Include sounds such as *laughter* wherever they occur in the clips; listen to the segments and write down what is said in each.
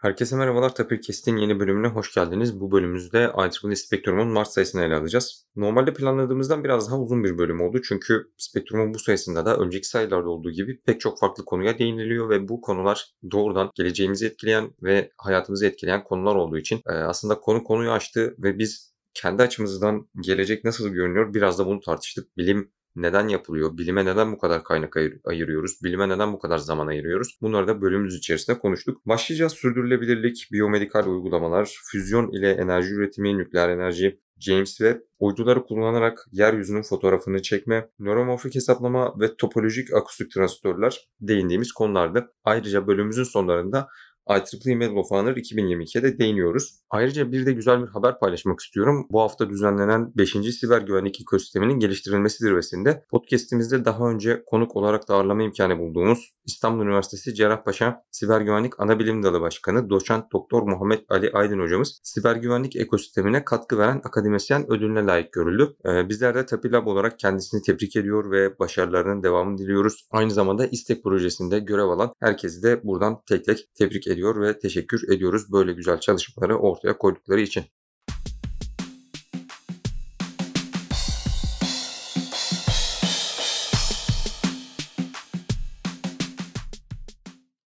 Herkese merhabalar. Tapir Kest'in yeni bölümüne hoş geldiniz. Bu bölümümüzde IEEE Spectrum'un Mart sayısını ele alacağız. Normalde planladığımızdan biraz daha uzun bir bölüm oldu. Çünkü Spectrum'un bu sayısında da önceki sayılarda olduğu gibi pek çok farklı konuya değiniliyor ve bu konular doğrudan geleceğimizi etkileyen ve hayatımızı etkileyen konular olduğu için e, aslında konu konuyu açtı ve biz kendi açımızdan gelecek nasıl görünüyor biraz da bunu tartıştık. Bilim neden yapılıyor? Bilime neden bu kadar kaynak ayır- ayırıyoruz? Bilime neden bu kadar zaman ayırıyoruz? Bunları da bölümümüz içerisinde konuştuk. Başlayacağız sürdürülebilirlik, biyomedikal uygulamalar, füzyon ile enerji üretimi, nükleer enerji, James Webb, uyduları kullanarak yeryüzünün fotoğrafını çekme, nöromorfik hesaplama ve topolojik akustik transistörler değindiğimiz konulardı. Ayrıca bölümümüzün sonlarında IEEE Medal of Honor 2022'ye de değiniyoruz. Ayrıca bir de güzel bir haber paylaşmak istiyorum. Bu hafta düzenlenen 5. Siber Güvenlik Ekosisteminin Geliştirilmesi Zirvesi'nde podcastimizde daha önce konuk olarak da ağırlama imkanı bulduğumuz İstanbul Üniversitesi Cerrahpaşa Siber Güvenlik Anabilim Dalı Başkanı Doçent Doktor Muhammed Ali Aydın hocamız siber güvenlik ekosistemine katkı veren akademisyen ödülüne layık görüldü. Ee, bizler de Tapilab olarak kendisini tebrik ediyor ve başarılarının devamını diliyoruz. Aynı zamanda İstek projesinde görev alan herkesi de buradan tek tek tebrik ediyor ve teşekkür ediyoruz böyle güzel çalışmaları ortaya koydukları için.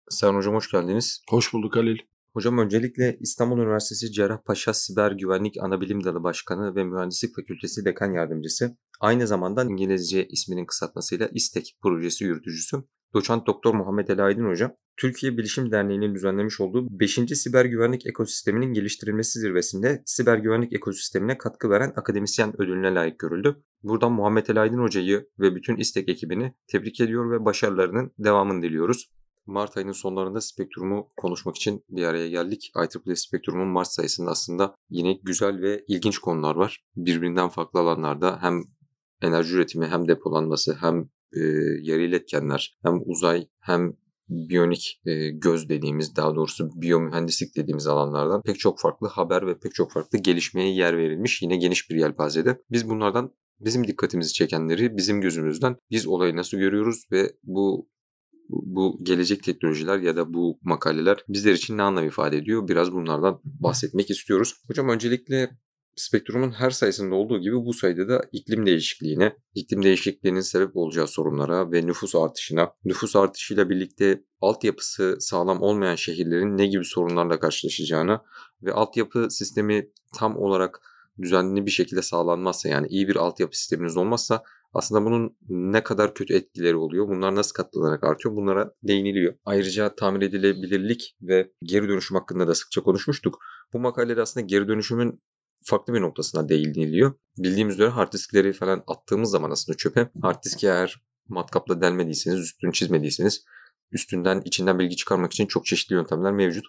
Sayın Hocam hoş geldiniz. Hoş bulduk Halil. Hocam öncelikle İstanbul Üniversitesi Cerrahpaşa Siber Güvenlik Anabilim Dalı Başkanı ve Mühendislik Fakültesi Dekan Yardımcısı, aynı zamanda İngilizce isminin kısaltmasıyla İSTEK projesi yürütücüsü, Doçent Doktor Muhammed Ali Aydın Hoca, Türkiye Bilişim Derneği'nin düzenlemiş olduğu 5. Siber Güvenlik Ekosisteminin Geliştirilmesi Zirvesi'nde siber güvenlik ekosistemine katkı veren akademisyen ödülüne layık görüldü. Buradan Muhammed Ali Aydın Hoca'yı ve bütün İSTEK ekibini tebrik ediyor ve başarılarının devamını diliyoruz. Mart ayının sonlarında Spektrum'u konuşmak için bir araya geldik. IEEE Spektrum'un Mart sayısında aslında yine güzel ve ilginç konular var. Birbirinden farklı alanlarda hem enerji üretimi hem depolanması hem e, yarı iletkenler hem uzay hem biyonik e, göz dediğimiz daha doğrusu biyomühendislik dediğimiz alanlardan pek çok farklı haber ve pek çok farklı gelişmeye yer verilmiş yine geniş bir yelpazede. Biz bunlardan bizim dikkatimizi çekenleri bizim gözümüzden biz olayı nasıl görüyoruz ve bu bu gelecek teknolojiler ya da bu makaleler bizler için ne anlam ifade ediyor? Biraz bunlardan bahsetmek istiyoruz. Hocam öncelikle Spektrum'un her sayısında olduğu gibi bu sayıda da iklim değişikliğine, iklim değişikliğinin sebep olacağı sorunlara ve nüfus artışına, nüfus artışıyla birlikte altyapısı sağlam olmayan şehirlerin ne gibi sorunlarla karşılaşacağına ve altyapı sistemi tam olarak düzenli bir şekilde sağlanmazsa yani iyi bir altyapı sisteminiz olmazsa aslında bunun ne kadar kötü etkileri oluyor, bunlar nasıl katlanarak artıyor bunlara değiniliyor. Ayrıca tamir edilebilirlik ve geri dönüşüm hakkında da sıkça konuşmuştuk. Bu makalede aslında geri dönüşümün farklı bir noktasına değiniliyor. Bildiğimiz üzere hard diskleri falan attığımız zaman aslında çöpe hard diski eğer matkapla delmediyseniz, üstünü çizmediyseniz üstünden içinden bilgi çıkarmak için çok çeşitli yöntemler mevcut.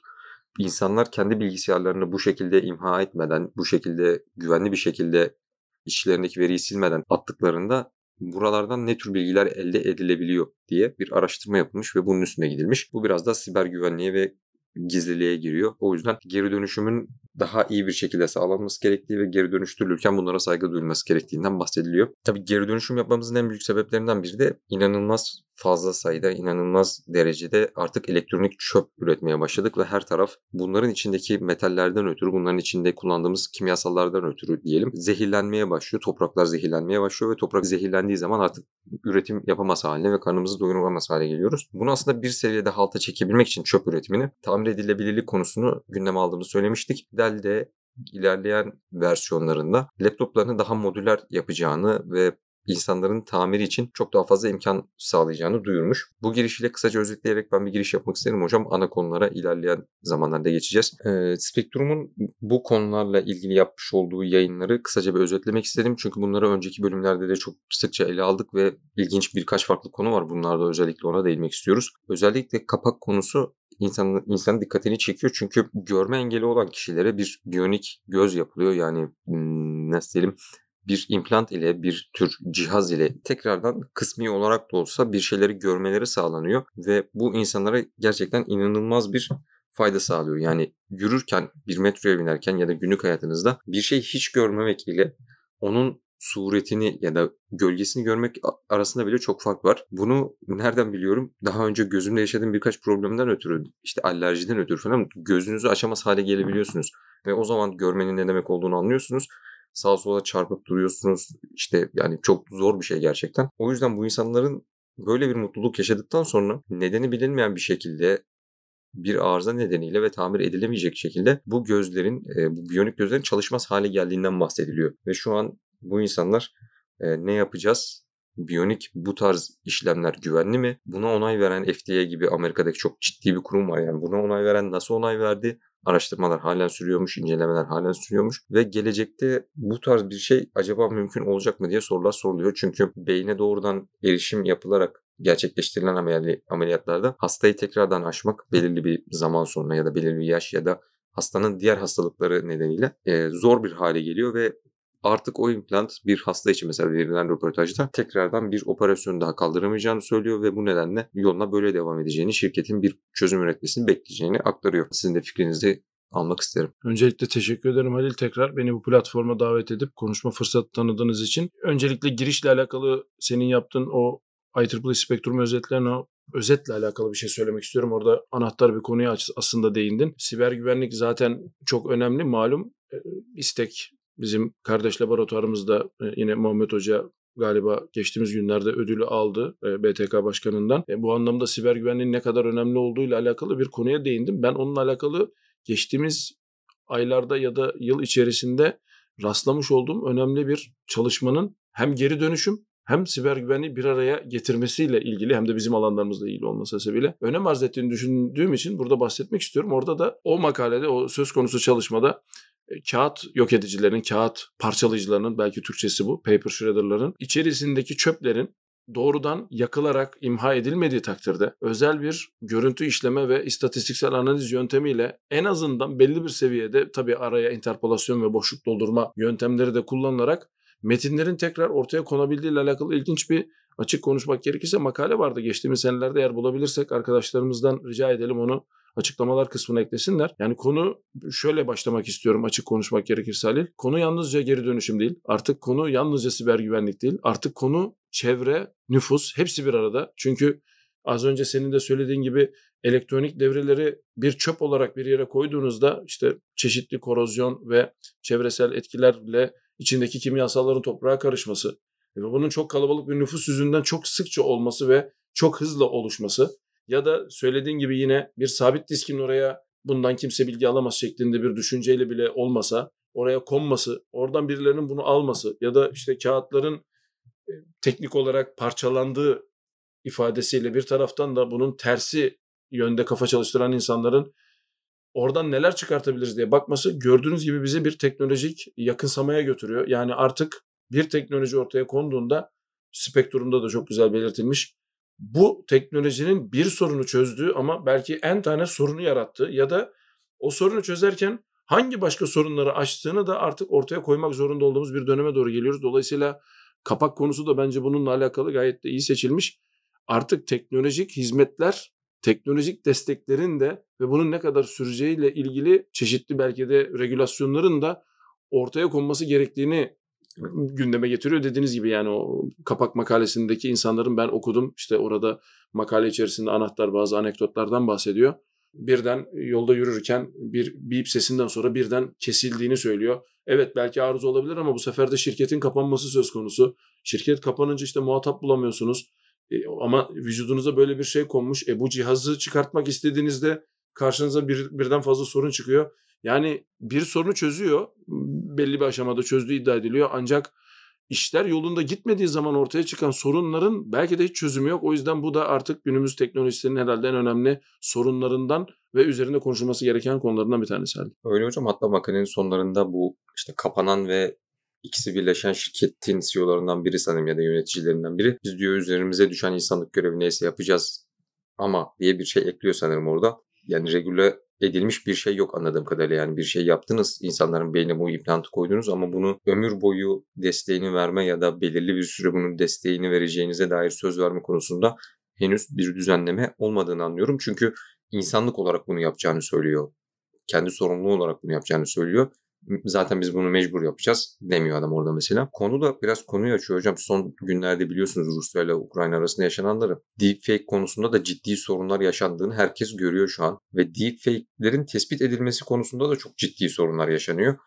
İnsanlar kendi bilgisayarlarını bu şekilde imha etmeden, bu şekilde güvenli bir şekilde işlerindeki veriyi silmeden attıklarında buralardan ne tür bilgiler elde edilebiliyor diye bir araştırma yapılmış ve bunun üstüne gidilmiş. Bu biraz da siber güvenliğe ve gizliliğe giriyor. O yüzden geri dönüşümün daha iyi bir şekilde sağlanması gerektiği ve geri dönüştürülürken bunlara saygı duyulması gerektiğinden bahsediliyor. Tabii geri dönüşüm yapmamızın en büyük sebeplerinden biri de inanılmaz fazla sayıda, inanılmaz derecede artık elektronik çöp üretmeye başladık ve her taraf bunların içindeki metallerden ötürü, bunların içinde kullandığımız kimyasallardan ötürü diyelim zehirlenmeye başlıyor. Topraklar zehirlenmeye başlıyor ve toprak zehirlendiği zaman artık üretim yapamaz haline ve karnımızı doyuramaz hale geliyoruz. Bunu aslında bir seviyede halta çekebilmek için çöp üretimini tamir edilebilirlik konusunu gündeme aldığımızı söylemiştik. Dell'de ilerleyen versiyonlarında laptoplarını daha modüler yapacağını ve insanların tamiri için çok daha fazla imkan sağlayacağını duyurmuş. Bu girişiyle kısaca özetleyerek ben bir giriş yapmak isterim hocam. Ana konulara ilerleyen zamanlarda geçeceğiz. Ee, Spektrum'un bu konularla ilgili yapmış olduğu yayınları kısaca bir özetlemek istedim. Çünkü bunları önceki bölümlerde de çok sıkça ele aldık ve ilginç birkaç farklı konu var. Bunlarda özellikle ona değinmek istiyoruz. Özellikle kapak konusu insanın, insanın dikkatini çekiyor. Çünkü görme engeli olan kişilere bir biyonik göz yapılıyor. Yani nasıl diyelim bir implant ile bir tür cihaz ile tekrardan kısmi olarak da olsa bir şeyleri görmeleri sağlanıyor ve bu insanlara gerçekten inanılmaz bir fayda sağlıyor. Yani yürürken, bir metroya binerken ya da günlük hayatınızda bir şey hiç görmemek ile onun suretini ya da gölgesini görmek arasında bile çok fark var. Bunu nereden biliyorum? Daha önce gözümde yaşadığım birkaç problemden ötürü, işte alerjiden ötürü falan gözünüzü açamaz hale gelebiliyorsunuz. Ve o zaman görmenin ne demek olduğunu anlıyorsunuz. Sağa sola çarpıp duruyorsunuz. İşte yani çok zor bir şey gerçekten. O yüzden bu insanların böyle bir mutluluk yaşadıktan sonra nedeni bilinmeyen bir şekilde bir arıza nedeniyle ve tamir edilemeyecek şekilde bu gözlerin, bu biyonik gözlerin çalışmaz hale geldiğinden bahsediliyor. Ve şu an bu insanlar ne yapacağız? Biyonik bu tarz işlemler güvenli mi? Buna onay veren FDA gibi Amerika'daki çok ciddi bir kurum var. Yani buna onay veren nasıl onay verdi? Araştırmalar halen sürüyormuş, incelemeler halen sürüyormuş ve gelecekte bu tarz bir şey acaba mümkün olacak mı diye sorular soruluyor. Çünkü beyne doğrudan erişim yapılarak gerçekleştirilen ameliyatlarda hastayı tekrardan aşmak belirli bir zaman sonra ya da belirli bir yaş ya da hastanın diğer hastalıkları nedeniyle zor bir hale geliyor ve artık o implant bir hasta için mesela verilen röportajda tekrardan bir operasyon daha kaldıramayacağını söylüyor ve bu nedenle yoluna böyle devam edeceğini, şirketin bir çözüm üretmesini bekleyeceğini aktarıyor. Sizin de fikrinizi almak isterim. Öncelikle teşekkür ederim Halil tekrar beni bu platforma davet edip konuşma fırsatı tanıdığınız için. Öncelikle girişle alakalı senin yaptığın o IEEE spektrum özetlerine özetle alakalı bir şey söylemek istiyorum. Orada anahtar bir konuya aslında değindin. Siber güvenlik zaten çok önemli malum. istek Bizim kardeş laboratuvarımızda e, yine Muhammed Hoca galiba geçtiğimiz günlerde ödülü aldı e, BTK Başkanı'ndan. E, bu anlamda siber güvenliğin ne kadar önemli olduğuyla alakalı bir konuya değindim. Ben onunla alakalı geçtiğimiz aylarda ya da yıl içerisinde rastlamış olduğum önemli bir çalışmanın hem geri dönüşüm hem siber güvenliği bir araya getirmesiyle ilgili hem de bizim alanlarımızla ilgili olması sebebiyle önem arz ettiğini düşündüğüm için burada bahsetmek istiyorum. Orada da o makalede, o söz konusu çalışmada kağıt yok edicilerin, kağıt parçalayıcılarının belki Türkçesi bu, paper shredder'ların içerisindeki çöplerin doğrudan yakılarak imha edilmediği takdirde özel bir görüntü işleme ve istatistiksel analiz yöntemiyle en azından belli bir seviyede tabii araya interpolasyon ve boşluk doldurma yöntemleri de kullanılarak metinlerin tekrar ortaya konabildiği ile alakalı ilginç bir açık konuşmak gerekirse makale vardı. Geçtiğimiz senelerde eğer bulabilirsek arkadaşlarımızdan rica edelim onu açıklamalar kısmına eklesinler. Yani konu şöyle başlamak istiyorum açık konuşmak gerekirse Halil. Konu yalnızca geri dönüşüm değil. Artık konu yalnızca siber güvenlik değil. Artık konu çevre, nüfus hepsi bir arada. Çünkü az önce senin de söylediğin gibi elektronik devreleri bir çöp olarak bir yere koyduğunuzda işte çeşitli korozyon ve çevresel etkilerle içindeki kimyasalların toprağa karışması ve bunun çok kalabalık bir nüfus yüzünden çok sıkça olması ve çok hızlı oluşması ya da söylediğin gibi yine bir sabit diskin oraya bundan kimse bilgi alamaz şeklinde bir düşünceyle bile olmasa oraya konması, oradan birilerinin bunu alması ya da işte kağıtların e, teknik olarak parçalandığı ifadesiyle bir taraftan da bunun tersi yönde kafa çalıştıran insanların oradan neler çıkartabiliriz diye bakması gördüğünüz gibi bizi bir teknolojik yakınsamaya götürüyor. Yani artık bir teknoloji ortaya konduğunda spektrumda da çok güzel belirtilmiş bu teknolojinin bir sorunu çözdüğü ama belki en tane sorunu yarattığı ya da o sorunu çözerken hangi başka sorunları açtığını da artık ortaya koymak zorunda olduğumuz bir döneme doğru geliyoruz. Dolayısıyla kapak konusu da bence bununla alakalı gayet de iyi seçilmiş. Artık teknolojik hizmetler, teknolojik desteklerin de ve bunun ne kadar süreceğiyle ilgili çeşitli belki de regülasyonların da ortaya konması gerektiğini gündeme getiriyor. Dediğiniz gibi yani o kapak makalesindeki insanların ben okudum. İşte orada makale içerisinde anahtar bazı anekdotlardan bahsediyor. Birden yolda yürürken bir bip sesinden sonra birden kesildiğini söylüyor. Evet belki arıza olabilir ama bu sefer de şirketin kapanması söz konusu. Şirket kapanınca işte muhatap bulamıyorsunuz. E, ama vücudunuza böyle bir şey konmuş. E bu cihazı çıkartmak istediğinizde karşınıza bir, birden fazla sorun çıkıyor. Yani bir sorunu çözüyor. Belli bir aşamada çözdüğü iddia ediliyor. Ancak işler yolunda gitmediği zaman ortaya çıkan sorunların belki de hiç çözümü yok. O yüzden bu da artık günümüz teknolojisinin herhalde en önemli sorunlarından ve üzerinde konuşulması gereken konularından bir tanesi. Öyle hocam hatta makinenin sonlarında bu işte kapanan ve ikisi birleşen şirketin CEO'larından biri sanırım ya da yöneticilerinden biri. Biz diyor üzerimize düşen insanlık görevi neyse yapacağız ama diye bir şey ekliyor sanırım orada. Yani regüle edilmiş bir şey yok anladığım kadarıyla. Yani bir şey yaptınız, insanların beynine bu implantı koydunuz ama bunu ömür boyu desteğini verme ya da belirli bir süre bunun desteğini vereceğinize dair söz verme konusunda henüz bir düzenleme olmadığını anlıyorum. Çünkü insanlık olarak bunu yapacağını söylüyor. Kendi sorumluluğu olarak bunu yapacağını söylüyor. Zaten biz bunu mecbur yapacağız demiyor adam orada mesela. Konu da biraz konuyu açıyor hocam. Son günlerde biliyorsunuz Rusya ile Ukrayna arasında yaşananları. Deepfake konusunda da ciddi sorunlar yaşandığını herkes görüyor şu an. Ve deepfake'lerin tespit edilmesi konusunda da çok ciddi sorunlar yaşanıyor.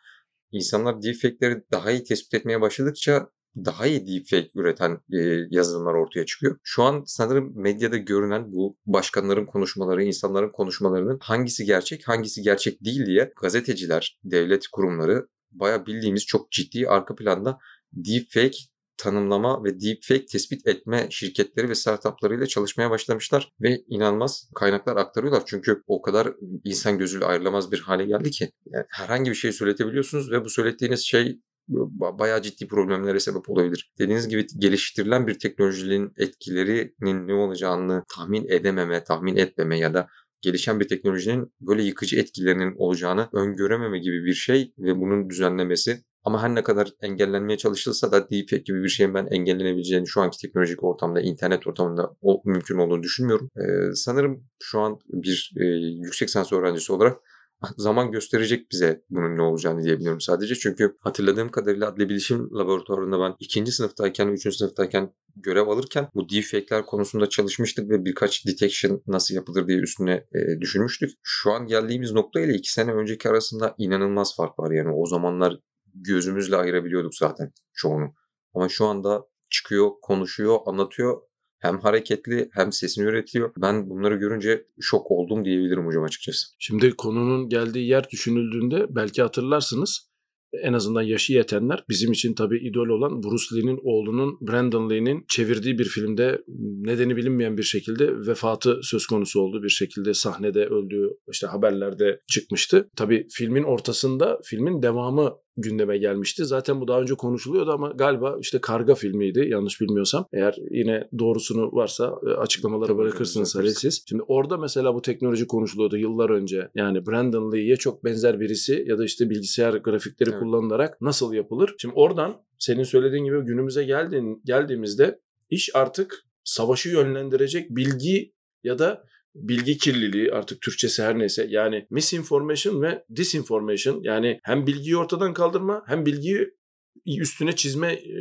İnsanlar deepfake'leri daha iyi tespit etmeye başladıkça daha iyi deepfake üreten e, yazılımlar ortaya çıkıyor. Şu an sanırım medyada görünen bu başkanların konuşmaları, insanların konuşmalarının hangisi gerçek, hangisi gerçek değil diye gazeteciler, devlet kurumları baya bildiğimiz çok ciddi arka planda deepfake tanımlama ve deepfake tespit etme şirketleri ve startuplarıyla çalışmaya başlamışlar ve inanılmaz kaynaklar aktarıyorlar. Çünkü o kadar insan gözüyle ayrılamaz bir hale geldi ki yani herhangi bir şey söyletebiliyorsunuz ve bu söylediğiniz şey bayağı ciddi problemlere sebep olabilir. Dediğiniz gibi geliştirilen bir teknolojinin etkilerinin ne olacağını tahmin edememe, tahmin etmeme ya da gelişen bir teknolojinin böyle yıkıcı etkilerinin olacağını öngörememe gibi bir şey ve bunun düzenlemesi ama her ne kadar engellenmeye çalışılsa da deepfake gibi bir şeyin ben engellenebileceğini şu anki teknolojik ortamda, internet ortamında o, mümkün olduğunu düşünmüyorum. Ee, sanırım şu an bir e, yüksek lisans öğrencisi olarak *laughs* zaman gösterecek bize bunun ne olacağını diyebiliyorum sadece. Çünkü hatırladığım kadarıyla adli bilişim laboratuvarında ben ikinci sınıftayken, üçüncü sınıftayken görev alırken bu deepfake'ler konusunda çalışmıştık ve birkaç detection nasıl yapılır diye üstüne e, düşünmüştük. Şu an geldiğimiz nokta ile iki sene önceki arasında inanılmaz fark var. Yani o zamanlar gözümüzle ayırabiliyorduk zaten çoğunu. Ama şu anda çıkıyor, konuşuyor, anlatıyor hem hareketli hem sesini üretiyor. Ben bunları görünce şok oldum diyebilirim hocam açıkçası. Şimdi konunun geldiği yer düşünüldüğünde belki hatırlarsınız en azından yaşı yetenler bizim için tabii idol olan Bruce Lee'nin oğlunun Brandon Lee'nin çevirdiği bir filmde nedeni bilinmeyen bir şekilde vefatı söz konusu oldu. Bir şekilde sahnede öldüğü işte haberlerde çıkmıştı. Tabii filmin ortasında filmin devamı gündeme gelmişti. Zaten bu daha önce konuşuluyordu ama galiba işte Karga filmiydi yanlış bilmiyorsam. Eğer yine doğrusunu varsa e, açıklamalara bırakırsınız siz. Şimdi orada mesela bu teknoloji konuşuluyordu yıllar önce. Yani Brandon Lee'ye çok benzer birisi ya da işte bilgisayar grafikleri evet. kullanılarak nasıl yapılır? Şimdi oradan senin söylediğin gibi günümüze geldiğin, geldiğimizde iş artık savaşı yönlendirecek bilgi ya da bilgi kirliliği artık Türkçesi her neyse yani misinformation ve disinformation yani hem bilgiyi ortadan kaldırma hem bilgiyi üstüne çizme e,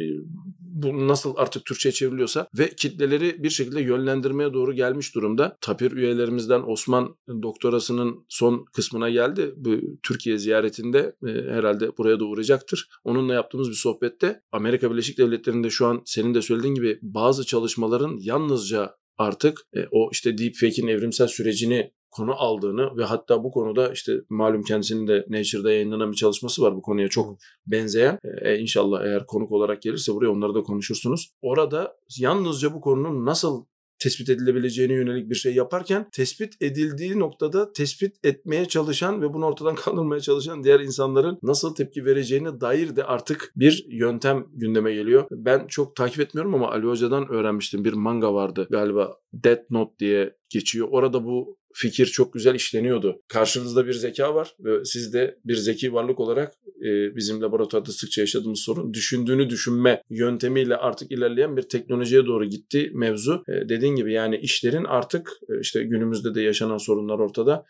bu nasıl artık Türkçe çevriliyorsa ve kitleleri bir şekilde yönlendirmeye doğru gelmiş durumda. Tapir üyelerimizden Osman doktorasının son kısmına geldi. Bu Türkiye ziyaretinde e, herhalde buraya da uğrayacaktır. Onunla yaptığımız bir sohbette Amerika Birleşik Devletleri'nde şu an senin de söylediğin gibi bazı çalışmaların yalnızca artık e, o işte deepfake'in evrimsel sürecini konu aldığını ve hatta bu konuda işte malum kendisinin de Nature'da yayınlanan bir çalışması var bu konuya çok benzeyen. E, inşallah eğer konuk olarak gelirse buraya onları da konuşursunuz. Orada yalnızca bu konunun nasıl tespit edilebileceğine yönelik bir şey yaparken tespit edildiği noktada tespit etmeye çalışan ve bunu ortadan *laughs* kaldırmaya çalışan diğer insanların nasıl tepki vereceğine dair de artık bir yöntem gündeme geliyor. Ben çok takip etmiyorum ama Ali Hoca'dan öğrenmiştim. Bir manga vardı galiba Death Note diye geçiyor. Orada bu fikir çok güzel işleniyordu. Karşınızda bir zeka var ve siz de bir zeki varlık olarak e, bizim laboratuvarda sıkça yaşadığımız sorun düşündüğünü düşünme yöntemiyle artık ilerleyen bir teknolojiye doğru gitti mevzu. E, dediğin gibi yani işlerin artık e, işte günümüzde de yaşanan sorunlar ortada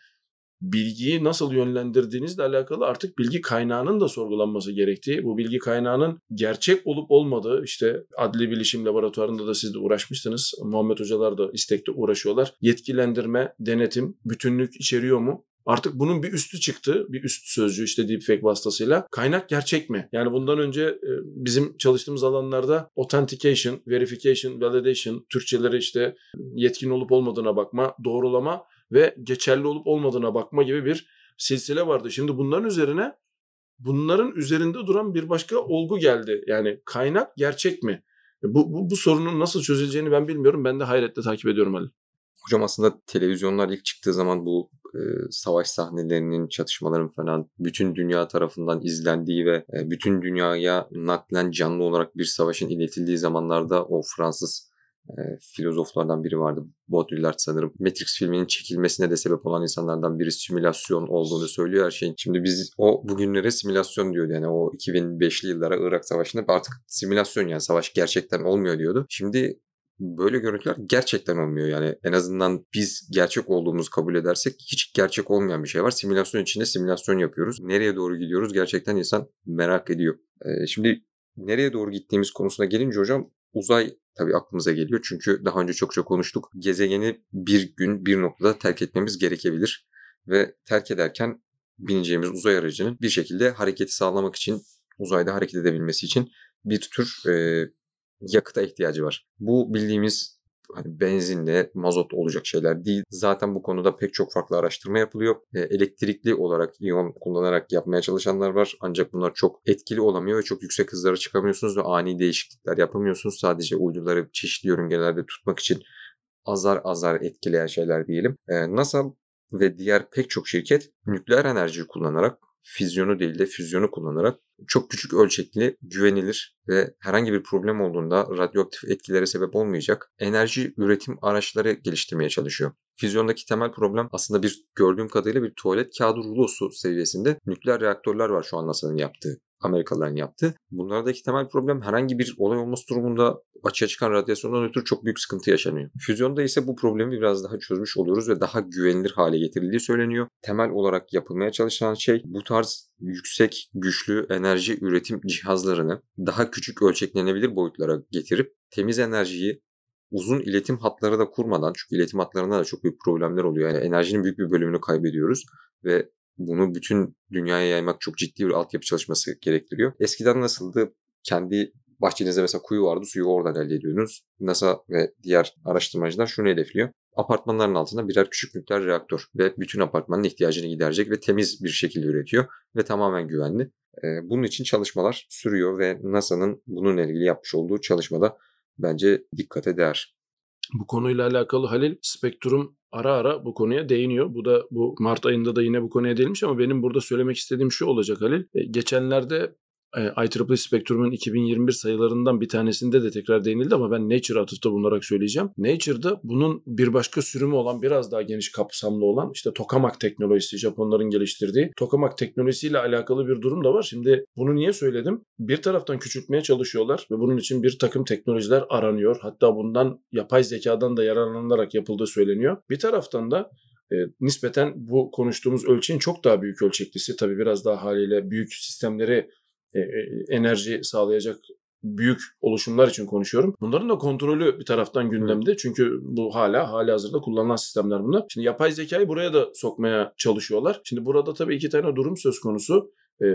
bilgiyi nasıl yönlendirdiğinizle alakalı artık bilgi kaynağının da sorgulanması gerektiği, bu bilgi kaynağının gerçek olup olmadığı işte adli bilişim laboratuvarında da siz de uğraşmışsınız. Muhammed hocalar da istekte uğraşıyorlar. Yetkilendirme, denetim, bütünlük içeriyor mu? Artık bunun bir üstü çıktı. Bir üst sözcüğü işte deepfake vasıtasıyla. Kaynak gerçek mi? Yani bundan önce e, bizim çalıştığımız alanlarda authentication, verification, validation, Türkçeleri işte yetkin olup olmadığına bakma, doğrulama ve geçerli olup olmadığına bakma gibi bir silsile vardı. Şimdi bunların üzerine bunların üzerinde duran bir başka olgu geldi. Yani kaynak gerçek mi? Bu, bu, bu sorunun nasıl çözüleceğini ben bilmiyorum. Ben de hayretle takip ediyorum Ali. Hocam aslında televizyonlar ilk çıktığı zaman bu e, savaş sahnelerinin, çatışmaların falan bütün dünya tarafından izlendiği ve e, bütün dünyaya naklen canlı olarak bir savaşın iletildiği zamanlarda o Fransız e, filozoflardan biri vardı. Baudrillard sanırım. Matrix filminin çekilmesine de sebep olan insanlardan biri simülasyon olduğunu söylüyor her şeyin. Şimdi biz o bugünlere simülasyon diyordu. Yani o 2005'li yıllara Irak Savaşı'nda artık simülasyon yani savaş gerçekten olmuyor diyordu. Şimdi böyle görüntüler gerçekten olmuyor. Yani en azından biz gerçek olduğumuzu kabul edersek hiç gerçek olmayan bir şey var. Simülasyon içinde simülasyon yapıyoruz. Nereye doğru gidiyoruz gerçekten insan merak ediyor. Ee, şimdi nereye doğru gittiğimiz konusuna gelince hocam uzay tabii aklımıza geliyor. Çünkü daha önce çok çok konuştuk. Gezegeni bir gün bir noktada terk etmemiz gerekebilir. Ve terk ederken bineceğimiz uzay aracının bir şekilde hareketi sağlamak için, uzayda hareket edebilmesi için bir tür e, yakıta ihtiyacı var. Bu bildiğimiz hani benzinle, mazot olacak şeyler değil. Zaten bu konuda pek çok farklı araştırma yapılıyor. E, elektrikli olarak iyon kullanarak yapmaya çalışanlar var. Ancak bunlar çok etkili olamıyor ve çok yüksek hızlara çıkamıyorsunuz ve ani değişiklikler yapamıyorsunuz. Sadece uyduları çeşitli yörüngelerde tutmak için azar azar etkileyen şeyler diyelim. E, NASA ve diğer pek çok şirket nükleer enerjiyi kullanarak füzyonu değil de füzyonu kullanarak çok küçük ölçekli, güvenilir ve herhangi bir problem olduğunda radyoaktif etkilere sebep olmayacak enerji üretim araçları geliştirmeye çalışıyor. Füzyondaki temel problem aslında bir gördüğüm kadarıyla bir tuvalet kağıdı rulosu seviyesinde nükleer reaktörler var şu an NASA'nın yaptığı. Amerikalıların yaptı. Bunlardaki temel problem herhangi bir olay olması durumunda açığa çıkan radyasyondan ötürü çok büyük sıkıntı yaşanıyor. Füzyonda ise bu problemi biraz daha çözmüş oluyoruz ve daha güvenilir hale getirildiği söyleniyor. Temel olarak yapılmaya çalışılan şey bu tarz yüksek güçlü enerji üretim cihazlarını daha küçük ölçeklenebilir boyutlara getirip temiz enerjiyi uzun iletim hatları da kurmadan çünkü iletim hatlarında da çok büyük problemler oluyor. Yani enerjinin büyük bir bölümünü kaybediyoruz ve bunu bütün dünyaya yaymak çok ciddi bir altyapı çalışması gerektiriyor. Eskiden nasıldı? Kendi bahçenizde mesela kuyu vardı, suyu oradan elde ediyordunuz. NASA ve diğer araştırmacılar şunu hedefliyor. Apartmanların altında birer küçük nükleer reaktör ve bütün apartmanın ihtiyacını giderecek ve temiz bir şekilde üretiyor ve tamamen güvenli. Bunun için çalışmalar sürüyor ve NASA'nın bununla ilgili yapmış olduğu çalışmada bence dikkate değer. Bu konuyla alakalı Halil Spektrum ara ara bu konuya değiniyor. Bu da bu Mart ayında da yine bu konuya değinmiş ama benim burada söylemek istediğim şu olacak Halil. E, geçenlerde IEEE Spectrum'un 2021 sayılarından bir tanesinde de tekrar değinildi ama ben Nature atıfta bulunarak söyleyeceğim. Nature'da bunun bir başka sürümü olan biraz daha geniş kapsamlı olan işte tokamak teknolojisi Japonların geliştirdiği tokamak teknolojisiyle alakalı bir durum da var. Şimdi bunu niye söyledim? Bir taraftan küçültmeye çalışıyorlar ve bunun için bir takım teknolojiler aranıyor. Hatta bundan yapay zekadan da yararlanarak yapıldığı söyleniyor. Bir taraftan da e, nispeten bu konuştuğumuz ölçeğin çok daha büyük ölçeklisi. Tabii biraz daha haliyle büyük sistemleri enerji sağlayacak büyük oluşumlar için konuşuyorum. Bunların da kontrolü bir taraftan gündemde. Çünkü bu hala hali hazırda kullanılan sistemler bunlar. Şimdi yapay zekayı buraya da sokmaya çalışıyorlar. Şimdi burada tabii iki tane durum söz konusu. E,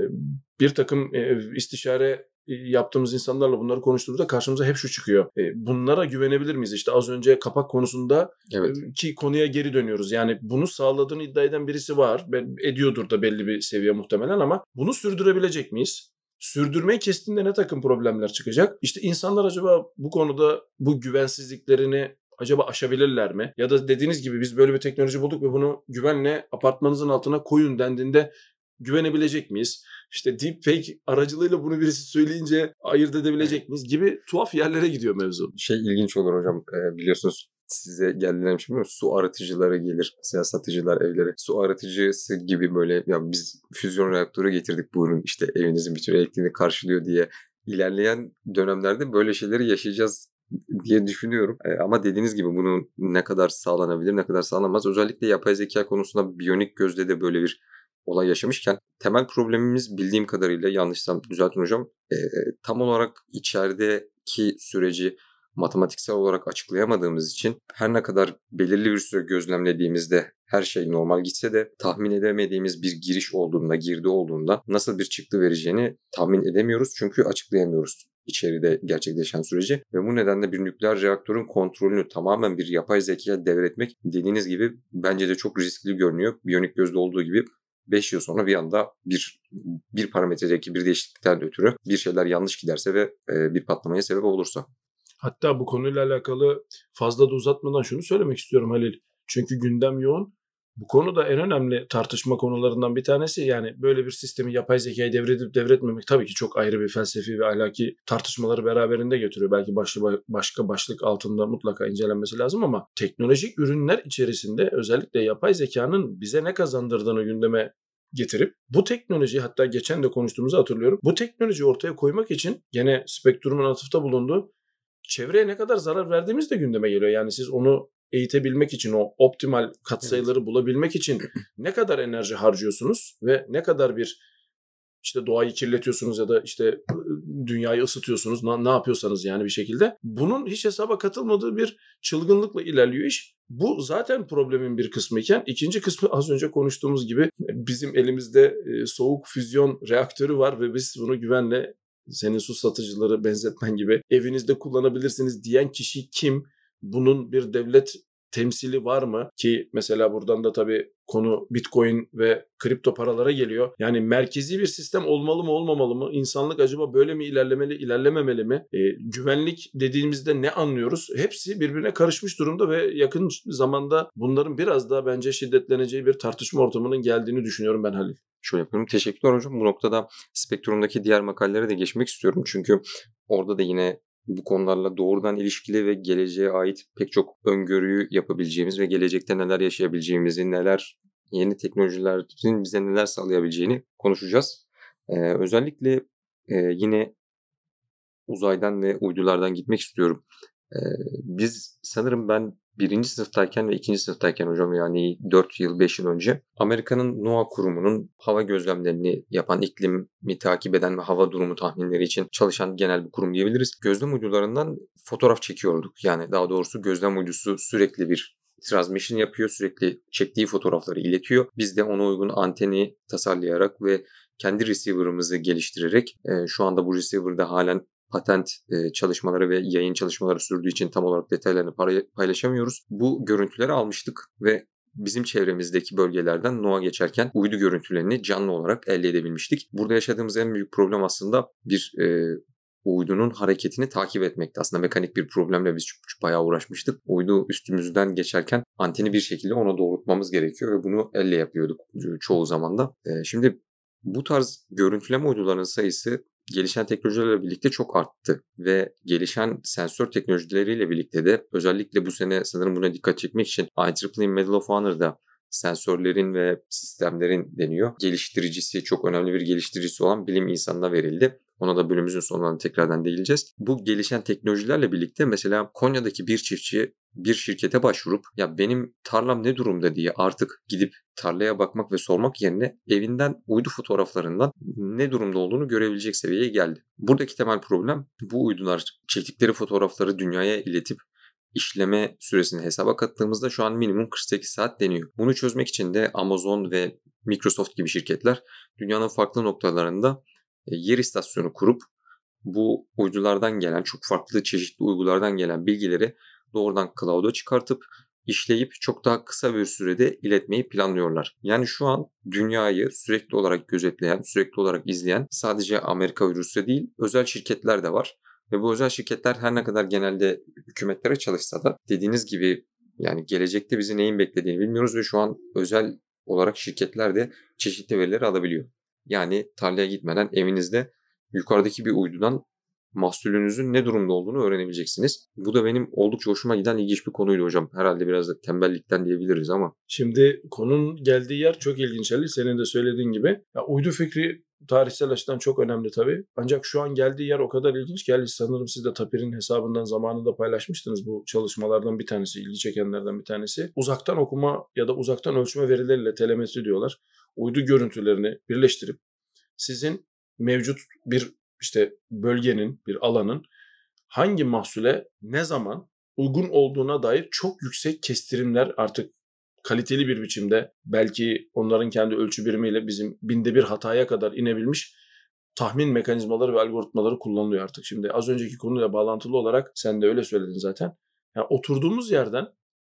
bir takım istişare yaptığımız insanlarla bunları konuştuğumuzda karşımıza hep şu çıkıyor. bunlara güvenebilir miyiz? İşte az önce kapak konusunda evet. ki konuya geri dönüyoruz. Yani bunu sağladığını iddia eden birisi var. Ediyordur da belli bir seviye muhtemelen ama bunu sürdürebilecek miyiz? Sürdürmeyi kestiğinde ne takım problemler çıkacak? İşte insanlar acaba bu konuda bu güvensizliklerini acaba aşabilirler mi? Ya da dediğiniz gibi biz böyle bir teknoloji bulduk ve bunu güvenle apartmanınızın altına koyun dendiğinde güvenebilecek miyiz? İşte deepfake aracılığıyla bunu birisi söyleyince ayırt edebilecek miyiz gibi tuhaf yerlere gidiyor mevzu. Şey ilginç olur hocam biliyorsunuz size geldiler mi Su arıtıcıları gelir. Mesela satıcılar evlere. Su arıtıcısı gibi böyle ya biz füzyon reaktörü getirdik bu ürün işte evinizin bütün elektriğini karşılıyor diye ilerleyen dönemlerde böyle şeyleri yaşayacağız diye düşünüyorum. E, ama dediğiniz gibi bunu ne kadar sağlanabilir, ne kadar sağlanmaz. Özellikle yapay zeka konusunda biyonik gözde de böyle bir olay yaşamışken temel problemimiz bildiğim kadarıyla yanlışsam düzeltin hocam e, tam olarak içerideki süreci matematiksel olarak açıklayamadığımız için her ne kadar belirli bir süre gözlemlediğimizde her şey normal gitse de tahmin edemediğimiz bir giriş olduğunda, girdi olduğunda nasıl bir çıktı vereceğini tahmin edemiyoruz çünkü açıklayamıyoruz içeride gerçekleşen süreci ve bu nedenle bir nükleer reaktörün kontrolünü tamamen bir yapay zekaya devretmek dediğiniz gibi bence de çok riskli görünüyor. Biyonik gözde olduğu gibi 5 yıl sonra bir anda bir bir parametredeki bir değişiklikten ötürü bir şeyler yanlış giderse ve bir patlamaya sebep olursa. Hatta bu konuyla alakalı fazla da uzatmadan şunu söylemek istiyorum Halil. Çünkü gündem yoğun. Bu konu da en önemli tartışma konularından bir tanesi. Yani böyle bir sistemi yapay zekayı devredip devretmemek tabii ki çok ayrı bir felsefi ve ahlaki tartışmaları beraberinde getiriyor. Belki başlı, başka başlık altında mutlaka incelenmesi lazım ama teknolojik ürünler içerisinde özellikle yapay zekanın bize ne kazandırdığını gündeme getirip bu teknoloji hatta geçen de konuştuğumuzu hatırlıyorum. Bu teknolojiyi ortaya koymak için gene Spektrum'un atıfta bulunduğu çevreye ne kadar zarar verdiğimiz de gündeme geliyor. Yani siz onu eğitebilmek için o optimal katsayıları evet. bulabilmek için *clears throat* ne kadar enerji harcıyorsunuz ve ne kadar bir işte doğayı kirletiyorsunuz ya da işte dünyayı ısıtıyorsunuz ne, ne yapıyorsanız yani bir şekilde bunun hiç hesaba katılmadığı bir çılgınlıkla ilerliyor iş. Bu zaten problemin bir kısmı iken ikinci kısmı az önce konuştuğumuz gibi bizim elimizde soğuk füzyon reaktörü var ve biz bunu güvenle senin su satıcıları benzetmen gibi evinizde kullanabilirsiniz diyen kişi kim? Bunun bir devlet temsili var mı? Ki mesela buradan da tabii konu Bitcoin ve kripto paralara geliyor. Yani merkezi bir sistem olmalı mı olmamalı mı? İnsanlık acaba böyle mi ilerlemeli, ilerlememeli mi? E, güvenlik dediğimizde ne anlıyoruz? Hepsi birbirine karışmış durumda ve yakın zamanda bunların biraz daha bence şiddetleneceği bir tartışma ortamının geldiğini düşünüyorum ben Halil. Şöyle yapıyorum. Teşekkürler hocam. Bu noktada spektrumdaki diğer makalelere de geçmek istiyorum. Çünkü orada da yine bu konularla doğrudan ilişkili ve geleceğe ait pek çok öngörüyü yapabileceğimiz ve gelecekte neler yaşayabileceğimizi, neler yeni teknolojilerin bize neler sağlayabileceğini konuşacağız. Ee, özellikle e, yine uzaydan ve uydulardan gitmek istiyorum. Ee, biz sanırım ben birinci sınıftayken ve ikinci sınıftayken hocam yani 4 yıl 5 yıl önce Amerika'nın NOAA kurumunun hava gözlemlerini yapan, iklimi takip eden ve hava durumu tahminleri için çalışan genel bir kurum diyebiliriz. Gözlem uydularından fotoğraf çekiyorduk. Yani daha doğrusu gözlem uydusu sürekli bir transmission yapıyor. Sürekli çektiği fotoğrafları iletiyor. Biz de ona uygun anteni tasarlayarak ve kendi receiver'ımızı geliştirerek e, şu anda bu receiver'da halen patent e, çalışmaları ve yayın çalışmaları sürdüğü için tam olarak detaylarını paylaşamıyoruz. Bu görüntüleri almıştık ve bizim çevremizdeki bölgelerden NOAA geçerken uydu görüntülerini canlı olarak elde edebilmiştik. Burada yaşadığımız en büyük problem aslında bir e, uydunun hareketini takip etmekti. Aslında mekanik bir problemle biz bayağı uğraşmıştık. Uydu üstümüzden geçerken anteni bir şekilde ona doğrultmamız gerekiyor ve bunu elle yapıyorduk çoğu zaman da. E, şimdi bu tarz görüntüleme uydularının sayısı gelişen teknolojilerle birlikte çok arttı ve gelişen sensör teknolojileriyle birlikte de özellikle bu sene sanırım buna dikkat çekmek için IEEE Medal of Honor'da sensörlerin ve sistemlerin deniyor. Geliştiricisi, çok önemli bir geliştiricisi olan bilim insanına verildi. Ona da bölümümüzün sonunda tekrardan değineceğiz. Bu gelişen teknolojilerle birlikte mesela Konya'daki bir çiftçi bir şirkete başvurup ya benim tarlam ne durumda diye artık gidip tarlaya bakmak ve sormak yerine evinden uydu fotoğraflarından ne durumda olduğunu görebilecek seviyeye geldi. Buradaki temel problem bu uydular çektikleri fotoğrafları dünyaya iletip işleme süresini hesaba kattığımızda şu an minimum 48 saat deniyor. Bunu çözmek için de Amazon ve Microsoft gibi şirketler dünyanın farklı noktalarında yer istasyonu kurup bu uydulardan gelen çok farklı çeşitli uygulardan gelen bilgileri doğrudan cloud'a çıkartıp işleyip çok daha kısa bir sürede iletmeyi planlıyorlar. Yani şu an dünyayı sürekli olarak gözetleyen, sürekli olarak izleyen sadece Amerika ve Rusya değil özel şirketler de var. Ve bu özel şirketler her ne kadar genelde hükümetlere çalışsa da dediğiniz gibi yani gelecekte bizi neyin beklediğini bilmiyoruz ve şu an özel olarak şirketler de çeşitli verileri alabiliyor. Yani tarlaya gitmeden evinizde yukarıdaki bir uydudan mahsulünüzün ne durumda olduğunu öğrenebileceksiniz. Bu da benim oldukça hoşuma giden ilginç bir konuydu hocam. Herhalde biraz da tembellikten diyebiliriz ama. Şimdi konunun geldiği yer çok ilginç Ali. Senin de söylediğin gibi. Ya, uydu fikri tarihsel açıdan çok önemli tabii. Ancak şu an geldiği yer o kadar ilginç ki sanırım siz de Tapir'in hesabından zamanında paylaşmıştınız bu çalışmalardan bir tanesi, ilgi çekenlerden bir tanesi. Uzaktan okuma ya da uzaktan ölçme verileriyle telemetri diyorlar. Uydu görüntülerini birleştirip sizin mevcut bir işte bölgenin, bir alanın hangi mahsule ne zaman uygun olduğuna dair çok yüksek kestirimler artık kaliteli bir biçimde belki onların kendi ölçü birimiyle bizim binde bir hataya kadar inebilmiş tahmin mekanizmaları ve algoritmaları kullanılıyor artık. Şimdi az önceki konuyla bağlantılı olarak sen de öyle söyledin zaten. Yani oturduğumuz yerden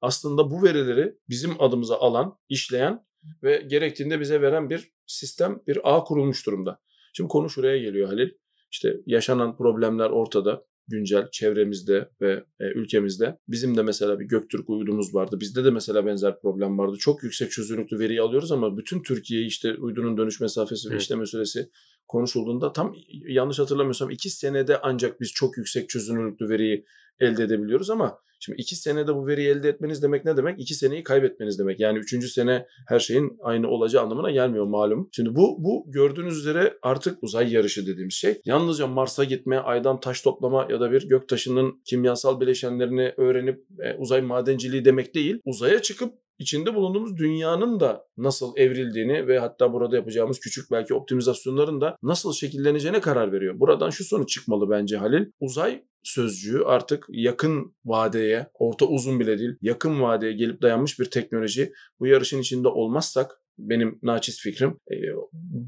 aslında bu verileri bizim adımıza alan, işleyen ve gerektiğinde bize veren bir sistem, bir ağ kurulmuş durumda. Şimdi konu şuraya geliyor Halil. İşte yaşanan problemler ortada güncel çevremizde ve e, ülkemizde. Bizim de mesela bir Göktürk uydumuz vardı. Bizde de mesela benzer problem vardı. Çok yüksek çözünürlüklü veriyi alıyoruz ama bütün Türkiye'yi işte uydunun dönüş mesafesi ve evet. işleme süresi konuşulduğunda tam yanlış hatırlamıyorsam iki senede ancak biz çok yüksek çözünürlüklü veriyi elde edebiliyoruz ama Şimdi iki senede bu veriyi elde etmeniz demek ne demek? İki seneyi kaybetmeniz demek. Yani üçüncü sene her şeyin aynı olacağı anlamına gelmiyor malum. Şimdi bu bu gördüğünüz üzere artık uzay yarışı dediğimiz şey. Yalnızca Mars'a gitme, aydan taş toplama ya da bir göktaşının kimyasal bileşenlerini öğrenip e, uzay madenciliği demek değil. Uzaya çıkıp içinde bulunduğumuz dünyanın da nasıl evrildiğini ve hatta burada yapacağımız küçük belki optimizasyonların da nasıl şekilleneceğine karar veriyor. Buradan şu sonuç çıkmalı bence Halil. Uzay sözcüğü artık yakın vadeye, orta uzun bile değil, yakın vadeye gelip dayanmış bir teknoloji. Bu yarışın içinde olmazsak benim naçiz fikrim. Ee,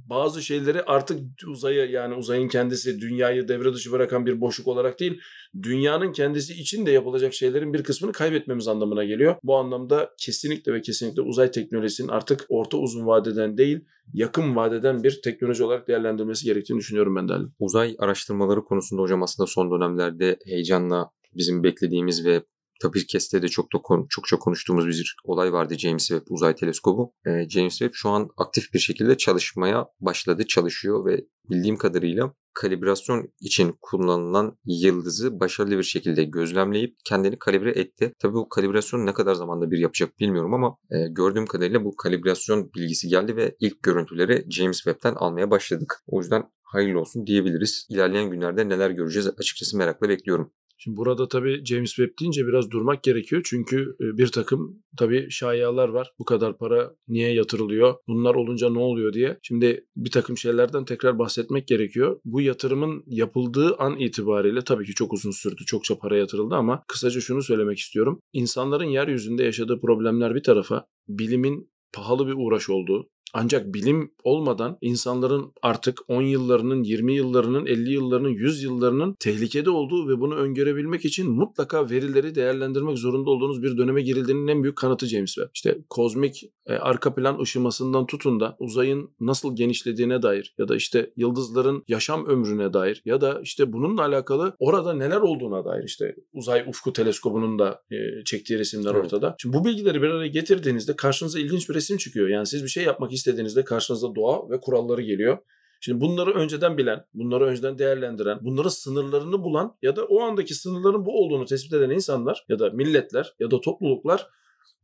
bazı şeyleri artık uzaya yani uzayın kendisi dünyayı devre dışı bırakan bir boşluk olarak değil, dünyanın kendisi için de yapılacak şeylerin bir kısmını kaybetmemiz anlamına geliyor. Bu anlamda kesinlikle ve kesinlikle uzay teknolojisinin artık orta uzun vadeden değil, yakın vadeden bir teknoloji olarak değerlendirmesi gerektiğini düşünüyorum ben de. Uzay araştırmaları konusunda hocam aslında son dönemlerde heyecanla bizim beklediğimiz ve Tabii Kest'te de çok da konu, çokça konuştuğumuz bir olay vardı James Webb Uzay Teleskobu. Ee, James Webb şu an aktif bir şekilde çalışmaya başladı, çalışıyor ve bildiğim kadarıyla kalibrasyon için kullanılan yıldızı başarılı bir şekilde gözlemleyip kendini kalibre etti. Tabii bu kalibrasyon ne kadar zamanda bir yapacak bilmiyorum ama e, gördüğüm kadarıyla bu kalibrasyon bilgisi geldi ve ilk görüntüleri James Webb'ten almaya başladık. O yüzden hayırlı olsun diyebiliriz. İlerleyen günlerde neler göreceğiz açıkçası merakla bekliyorum. Şimdi burada tabii James Webb deyince biraz durmak gerekiyor. Çünkü e, bir takım tabii şayialar var. Bu kadar para niye yatırılıyor? Bunlar olunca ne oluyor diye. Şimdi bir takım şeylerden tekrar bahsetmek gerekiyor. Bu yatırımın yapıldığı an itibariyle tabii ki çok uzun sürdü. Çokça para yatırıldı ama kısaca şunu söylemek istiyorum. İnsanların yeryüzünde yaşadığı problemler bir tarafa, bilimin pahalı bir uğraş olduğu, ancak bilim olmadan insanların artık 10 yıllarının, 20 yıllarının, 50 yıllarının, 100 yıllarının tehlikede olduğu ve bunu öngörebilmek için mutlaka verileri değerlendirmek zorunda olduğunuz bir döneme girildiğinin en büyük kanıtı James Webb. İşte kozmik e, arka plan ışımasından tutun da uzayın nasıl genişlediğine dair ya da işte yıldızların yaşam ömrüne dair ya da işte bununla alakalı orada neler olduğuna dair işte uzay ufku teleskobunun da e, çektiği resimler evet. ortada. Şimdi bu bilgileri bir araya getirdiğinizde karşınıza ilginç bir resim çıkıyor. Yani siz bir şey yapmak istediğinizde karşınıza doğa ve kuralları geliyor. Şimdi bunları önceden bilen, bunları önceden değerlendiren, bunların sınırlarını bulan ya da o andaki sınırların bu olduğunu tespit eden insanlar ya da milletler ya da topluluklar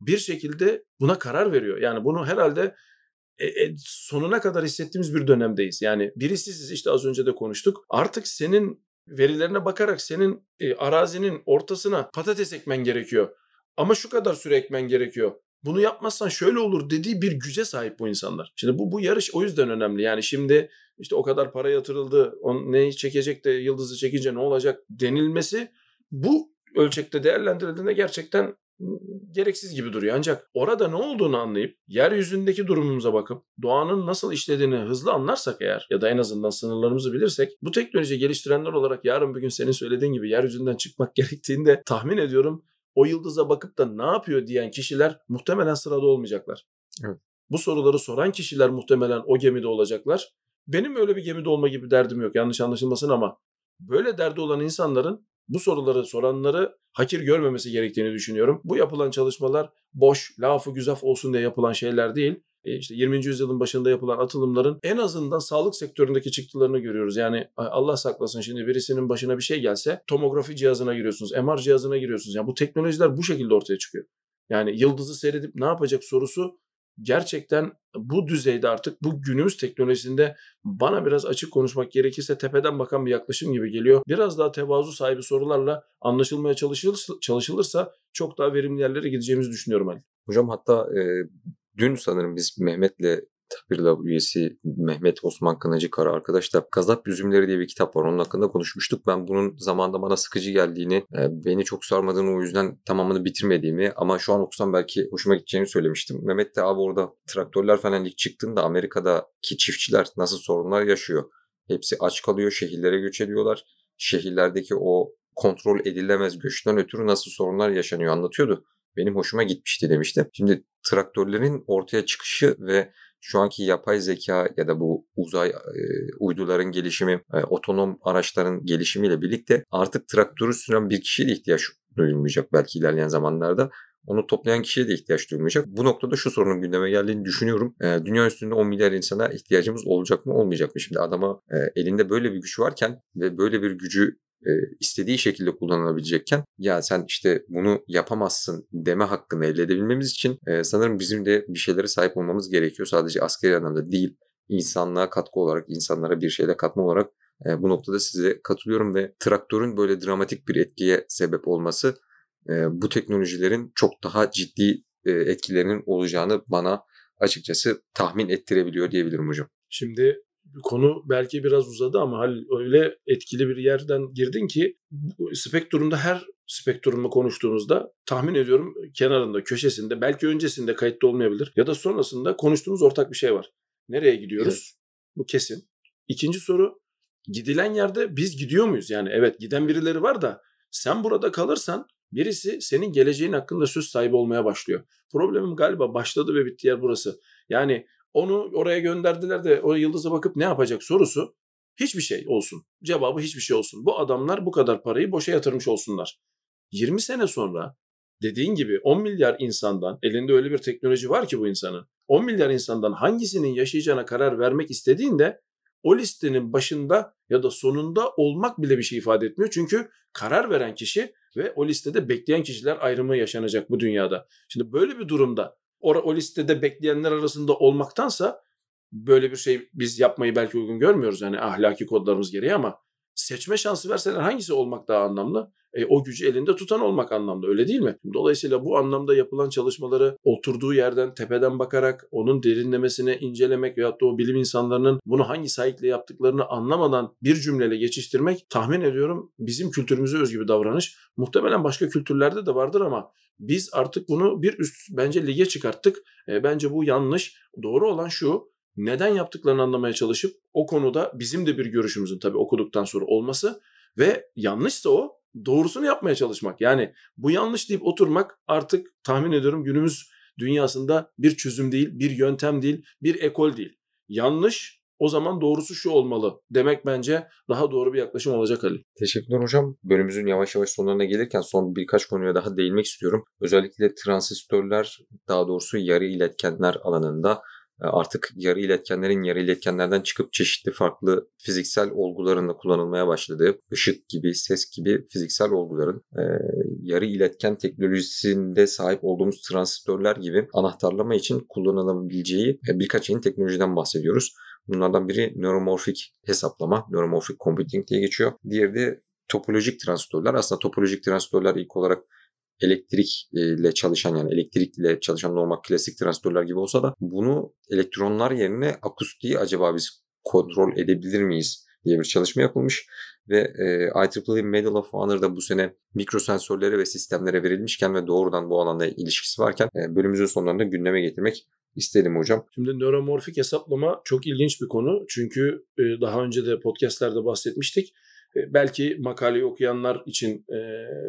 bir şekilde buna karar veriyor. Yani bunu herhalde e, e, sonuna kadar hissettiğimiz bir dönemdeyiz. Yani birisi siz işte az önce de konuştuk. Artık senin verilerine bakarak senin e, arazinin ortasına patates ekmen gerekiyor. Ama şu kadar süre ekmen gerekiyor bunu yapmazsan şöyle olur dediği bir güce sahip bu insanlar. Şimdi bu bu yarış o yüzden önemli. Yani şimdi işte o kadar para yatırıldı. On, neyi çekecek de yıldızı çekince ne olacak denilmesi bu ölçekte değerlendirildiğinde gerçekten gereksiz gibi duruyor. Ancak orada ne olduğunu anlayıp yeryüzündeki durumumuza bakıp doğanın nasıl işlediğini hızlı anlarsak eğer ya da en azından sınırlarımızı bilirsek bu teknoloji geliştirenler olarak yarın bir gün senin söylediğin gibi yeryüzünden çıkmak *laughs* gerektiğinde tahmin ediyorum o yıldıza bakıp da ne yapıyor diyen kişiler muhtemelen sırada olmayacaklar. Evet. Bu soruları soran kişiler muhtemelen o gemide olacaklar. Benim öyle bir gemide olma gibi derdim yok yanlış anlaşılmasın ama böyle derdi olan insanların bu soruları soranları hakir görmemesi gerektiğini düşünüyorum. Bu yapılan çalışmalar boş, lafı güzaf olsun diye yapılan şeyler değil. E, işte 20. yüzyılın başında yapılan atılımların en azından sağlık sektöründeki çıktılarını görüyoruz. Yani Allah saklasın şimdi birisinin başına bir şey gelse tomografi cihazına giriyorsunuz, MR cihazına giriyorsunuz. Yani bu teknolojiler bu şekilde ortaya çıkıyor. Yani yıldızı seyredip ne yapacak sorusu gerçekten bu düzeyde artık bu günümüz teknolojisinde bana biraz açık konuşmak gerekirse tepeden bakan bir yaklaşım gibi geliyor. Biraz daha tevazu sahibi sorularla anlaşılmaya çalışılırsa, çok daha verimli yerlere gideceğimizi düşünüyorum Ali. Hocam hatta e, Dün sanırım biz Mehmet'le Tabirla üyesi Mehmet Osman Kınacı Kara arkadaş da Gazap Yüzümleri diye bir kitap var. Onun hakkında konuşmuştuk. Ben bunun zamanda bana sıkıcı geldiğini, e, beni çok sarmadığını o yüzden tamamını bitirmediğimi ama şu an okusam belki hoşuma gideceğini söylemiştim. Mehmet de abi orada traktörler falan ilk çıktığında Amerika'daki çiftçiler nasıl sorunlar yaşıyor. Hepsi aç kalıyor, şehirlere göç ediyorlar. Şehirlerdeki o kontrol edilemez göçten ötürü nasıl sorunlar yaşanıyor anlatıyordu benim hoşuma gitmişti demişti. Şimdi traktörlerin ortaya çıkışı ve şu anki yapay zeka ya da bu uzay e, uyduların gelişimi, e, otonom araçların gelişimiyle birlikte artık traktörü süren bir kişiye de ihtiyaç duyulmayacak belki ilerleyen zamanlarda. Onu toplayan kişiye de ihtiyaç duyulmayacak. Bu noktada şu sorunun gündeme geldiğini düşünüyorum. E, dünya üstünde 10 milyar insana ihtiyacımız olacak mı olmayacak mı? Şimdi adama e, elinde böyle bir güç varken ve böyle bir gücü e, istediği şekilde kullanılabilecekken ya sen işte bunu yapamazsın deme hakkını elde edebilmemiz için e, sanırım bizim de bir şeylere sahip olmamız gerekiyor. Sadece askeri anlamda değil insanlığa katkı olarak, insanlara bir şeyle katma olarak e, bu noktada size katılıyorum ve traktörün böyle dramatik bir etkiye sebep olması e, bu teknolojilerin çok daha ciddi e, etkilerinin olacağını bana açıkçası tahmin ettirebiliyor diyebilirim hocam. Şimdi konu belki biraz uzadı ama Halil öyle etkili bir yerden girdin ki spektrumda her spektrumla konuştuğunuzda tahmin ediyorum kenarında, köşesinde, belki öncesinde kayıtlı olmayabilir ya da sonrasında konuştuğumuz ortak bir şey var. Nereye gidiyoruz? Evet. Bu kesin. İkinci soru gidilen yerde biz gidiyor muyuz? Yani evet giden birileri var da sen burada kalırsan birisi senin geleceğin hakkında söz sahibi olmaya başlıyor. Problemim galiba başladı ve bitti yer burası. Yani onu oraya gönderdiler de o yıldıza bakıp ne yapacak sorusu hiçbir şey olsun. Cevabı hiçbir şey olsun. Bu adamlar bu kadar parayı boşa yatırmış olsunlar. 20 sene sonra dediğin gibi 10 milyar insandan elinde öyle bir teknoloji var ki bu insanın. 10 milyar insandan hangisinin yaşayacağına karar vermek istediğinde o listenin başında ya da sonunda olmak bile bir şey ifade etmiyor. Çünkü karar veren kişi ve o listede bekleyen kişiler ayrımı yaşanacak bu dünyada. Şimdi böyle bir durumda o, o listede bekleyenler arasında olmaktansa böyle bir şey biz yapmayı belki uygun görmüyoruz. Yani ahlaki kodlarımız gereği ama seçme şansı verseler hangisi olmak daha anlamlı? E, o gücü elinde tutan olmak anlamda öyle değil mi? Dolayısıyla bu anlamda yapılan çalışmaları oturduğu yerden tepeden bakarak onun derinlemesine incelemek veyahut da o bilim insanlarının bunu hangi sahikle yaptıklarını anlamadan bir cümleyle geçiştirmek tahmin ediyorum bizim kültürümüze özgü bir davranış. Muhtemelen başka kültürlerde de vardır ama biz artık bunu bir üst bence lige çıkarttık. E, bence bu yanlış. Doğru olan şu neden yaptıklarını anlamaya çalışıp o konuda bizim de bir görüşümüzün tabii okuduktan sonra olması ve yanlışsa o doğrusunu yapmaya çalışmak. Yani bu yanlış deyip oturmak artık tahmin ediyorum günümüz dünyasında bir çözüm değil, bir yöntem değil, bir ekol değil. Yanlış o zaman doğrusu şu olmalı demek bence daha doğru bir yaklaşım olacak Ali. Teşekkürler hocam. Bölümümüzün yavaş yavaş sonlarına gelirken son birkaç konuya daha değinmek istiyorum. Özellikle transistörler daha doğrusu yarı iletkenler alanında artık yarı iletkenlerin yarı iletkenlerden çıkıp çeşitli farklı fiziksel olguların da kullanılmaya başladığı ışık gibi, ses gibi fiziksel olguların e, yarı iletken teknolojisinde sahip olduğumuz transistörler gibi anahtarlama için kullanılabileceği e, birkaç yeni teknolojiden bahsediyoruz. Bunlardan biri nöromorfik hesaplama, nöromorfik computing diye geçiyor. Diğeri de topolojik transistörler. Aslında topolojik transistörler ilk olarak elektrikle çalışan yani elektrikle çalışan normal klasik transistörler gibi olsa da bunu elektronlar yerine akustiği acaba biz kontrol edebilir miyiz diye bir çalışma yapılmış ve e, IEEE Medal of Honor'da bu sene mikrosensörlere ve sistemlere verilmişken ve doğrudan bu alanda ilişkisi varken e, bölümümüzün sonlarında gündeme getirmek istedim hocam. Şimdi nöromorfik hesaplama çok ilginç bir konu. Çünkü e, daha önce de podcastlerde bahsetmiştik. E, belki makaleyi okuyanlar için e,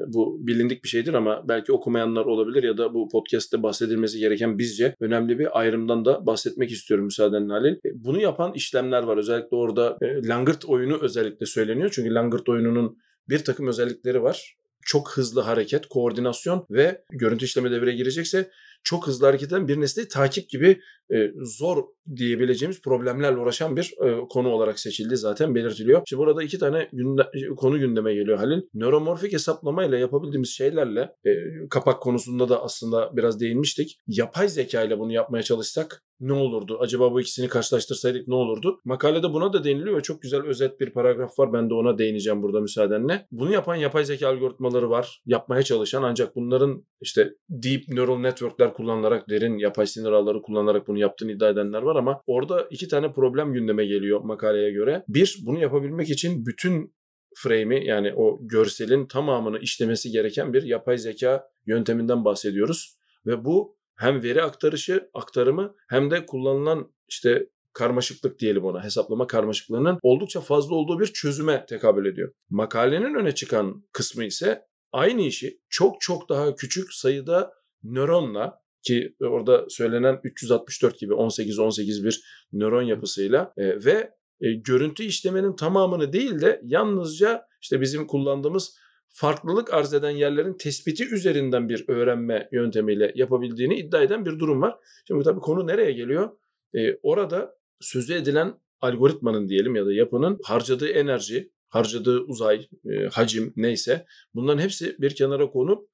bu bilindik bir şeydir ama belki okumayanlar olabilir ya da bu podcast'te bahsedilmesi gereken bizce önemli bir ayrımdan da bahsetmek istiyorum müsaadenle Halil. E, bunu yapan işlemler var. Özellikle orada e, Langırt oyunu özellikle söyleniyor. Çünkü Langırt oyununun bir takım özellikleri var. Çok hızlı hareket, koordinasyon ve görüntü işleme devreye girecekse çok hızlı hareket eden bir nesneyi takip gibi e, zor diyebileceğimiz problemlerle uğraşan bir e, konu olarak seçildi zaten belirtiliyor. Şimdi burada iki tane günde, konu gündeme geliyor Halil. Nöromorfik hesaplamayla yapabildiğimiz şeylerle e, kapak konusunda da aslında biraz değinmiştik. Yapay zeka ile bunu yapmaya çalışsak ne olurdu? Acaba bu ikisini karşılaştırsaydık ne olurdu? Makalede buna da değiniliyor ve çok güzel özet bir paragraf var. Ben de ona değineceğim burada müsaadenle. Bunu yapan yapay zeka algoritmaları var. Yapmaya çalışan ancak bunların işte deep neural network'ler kullanılarak, derin yapay sinir ağları kullanarak bunu yaptığını iddia edenler var ama orada iki tane problem gündeme geliyor makaleye göre. Bir, bunu yapabilmek için bütün frame'i yani o görselin tamamını işlemesi gereken bir yapay zeka yönteminden bahsediyoruz. Ve bu hem veri aktarışı, aktarımı hem de kullanılan işte karmaşıklık diyelim ona hesaplama karmaşıklığının oldukça fazla olduğu bir çözüme tekabül ediyor. Makalenin öne çıkan kısmı ise aynı işi çok çok daha küçük sayıda nöronla ki orada söylenen 364 gibi 18-18 bir nöron yapısıyla e, ve e, görüntü işlemenin tamamını değil de yalnızca işte bizim kullandığımız farklılık arz eden yerlerin tespiti üzerinden bir öğrenme yöntemiyle yapabildiğini iddia eden bir durum var. Şimdi tabii konu nereye geliyor? Ee, orada sözü edilen algoritmanın diyelim ya da yapının harcadığı enerji, harcadığı uzay, e, hacim neyse bunların hepsi bir kenara konup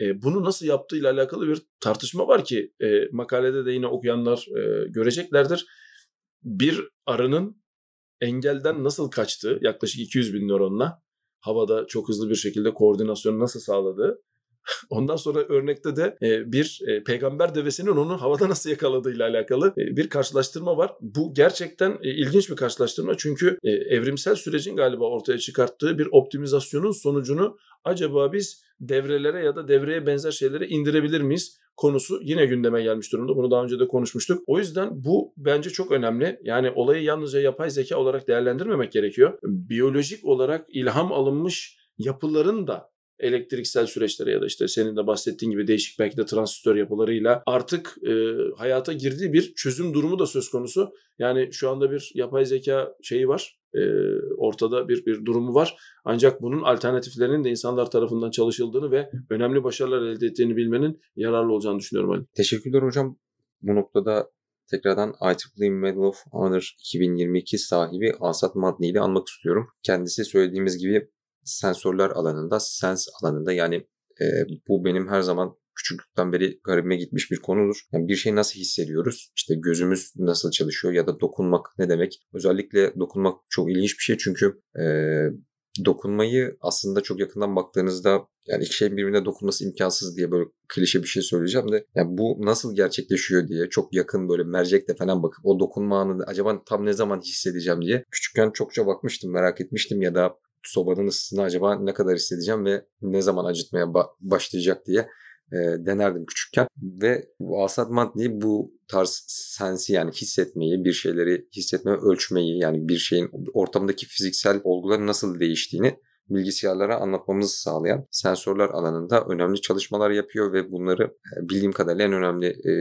e, bunu nasıl yaptığıyla alakalı bir tartışma var ki e, makalede de yine okuyanlar e, göreceklerdir. Bir arının engelden nasıl kaçtığı yaklaşık 200 bin nöronla havada çok hızlı bir şekilde koordinasyonu nasıl sağladığı *laughs* Ondan sonra örnekte de e, bir e, peygamber devesinin onu havada *laughs* nasıl yakaladığıyla alakalı e, bir karşılaştırma var. Bu gerçekten ilginç bir karşılaştırma çünkü evrimsel sürecin galiba ortaya çıkarttığı bir optimizasyonun sonucunu acaba biz devrelere ya da devreye benzer şeylere indirebilir miyiz? Konusu yine gündeme gelmiş durumda. Bunu daha önce de konuşmuştuk. O yüzden bu bence çok önemli. Yani olayı yalnızca yapay zeka olarak değerlendirmemek gerekiyor. Biyolojik olarak ilham alınmış yapıların da elektriksel süreçlere ya da işte senin de bahsettiğin gibi değişik belki de transistör yapılarıyla artık e, hayata girdiği bir çözüm durumu da söz konusu. Yani şu anda bir yapay zeka şeyi var. E, ortada bir bir durumu var. Ancak bunun alternatiflerinin de insanlar tarafından çalışıldığını ve önemli başarılar elde ettiğini bilmenin yararlı olacağını düşünüyorum Ali. Teşekkürler hocam. Bu noktada tekrardan IEEE Medal of Honor 2022 sahibi Asat Madni ile anmak istiyorum. Kendisi söylediğimiz gibi sensörler alanında, sens alanında yani e, bu benim her zaman küçüklükten beri garibime gitmiş bir konudur. Yani bir şeyi nasıl hissediyoruz? İşte gözümüz nasıl çalışıyor ya da dokunmak ne demek? Özellikle dokunmak çok ilginç bir şey çünkü e, dokunmayı aslında çok yakından baktığınızda yani iki şeyin birbirine dokunması imkansız diye böyle klişe bir şey söyleyeceğim de yani bu nasıl gerçekleşiyor diye çok yakın böyle mercekle falan bakıp o dokunma anını acaba tam ne zaman hissedeceğim diye küçükken çokça bakmıştım merak etmiştim ya da sobanın ısısını acaba ne kadar hissedeceğim ve ne zaman acıtmaya ba- başlayacak diye e, denerdim küçükken. Ve Asad Mantli bu tarz sensi yani hissetmeyi, bir şeyleri hissetmeyi, ölçmeyi yani bir şeyin ortamdaki fiziksel olguların nasıl değiştiğini bilgisayarlara anlatmamızı sağlayan sensörler alanında önemli çalışmalar yapıyor ve bunları e, bildiğim kadarıyla en önemli e,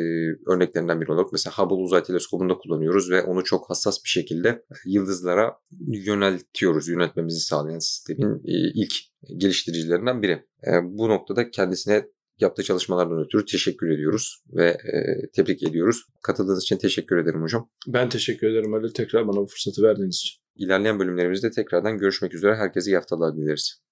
örneklerinden biri olarak mesela Hubble Uzay Teleskobu'nda kullanıyoruz ve onu çok hassas bir şekilde yıldızlara yöneltiyoruz. Yönetmemizi sağlayan sistemin e, ilk geliştiricilerinden biri. E, bu noktada kendisine yaptığı çalışmalardan ötürü teşekkür ediyoruz ve e, tebrik ediyoruz. Katıldığınız için teşekkür ederim hocam. Ben teşekkür ederim Ali. Tekrar bana bu fırsatı verdiğiniz için. İlerleyen bölümlerimizde tekrardan görüşmek üzere. Herkese iyi haftalar dileriz.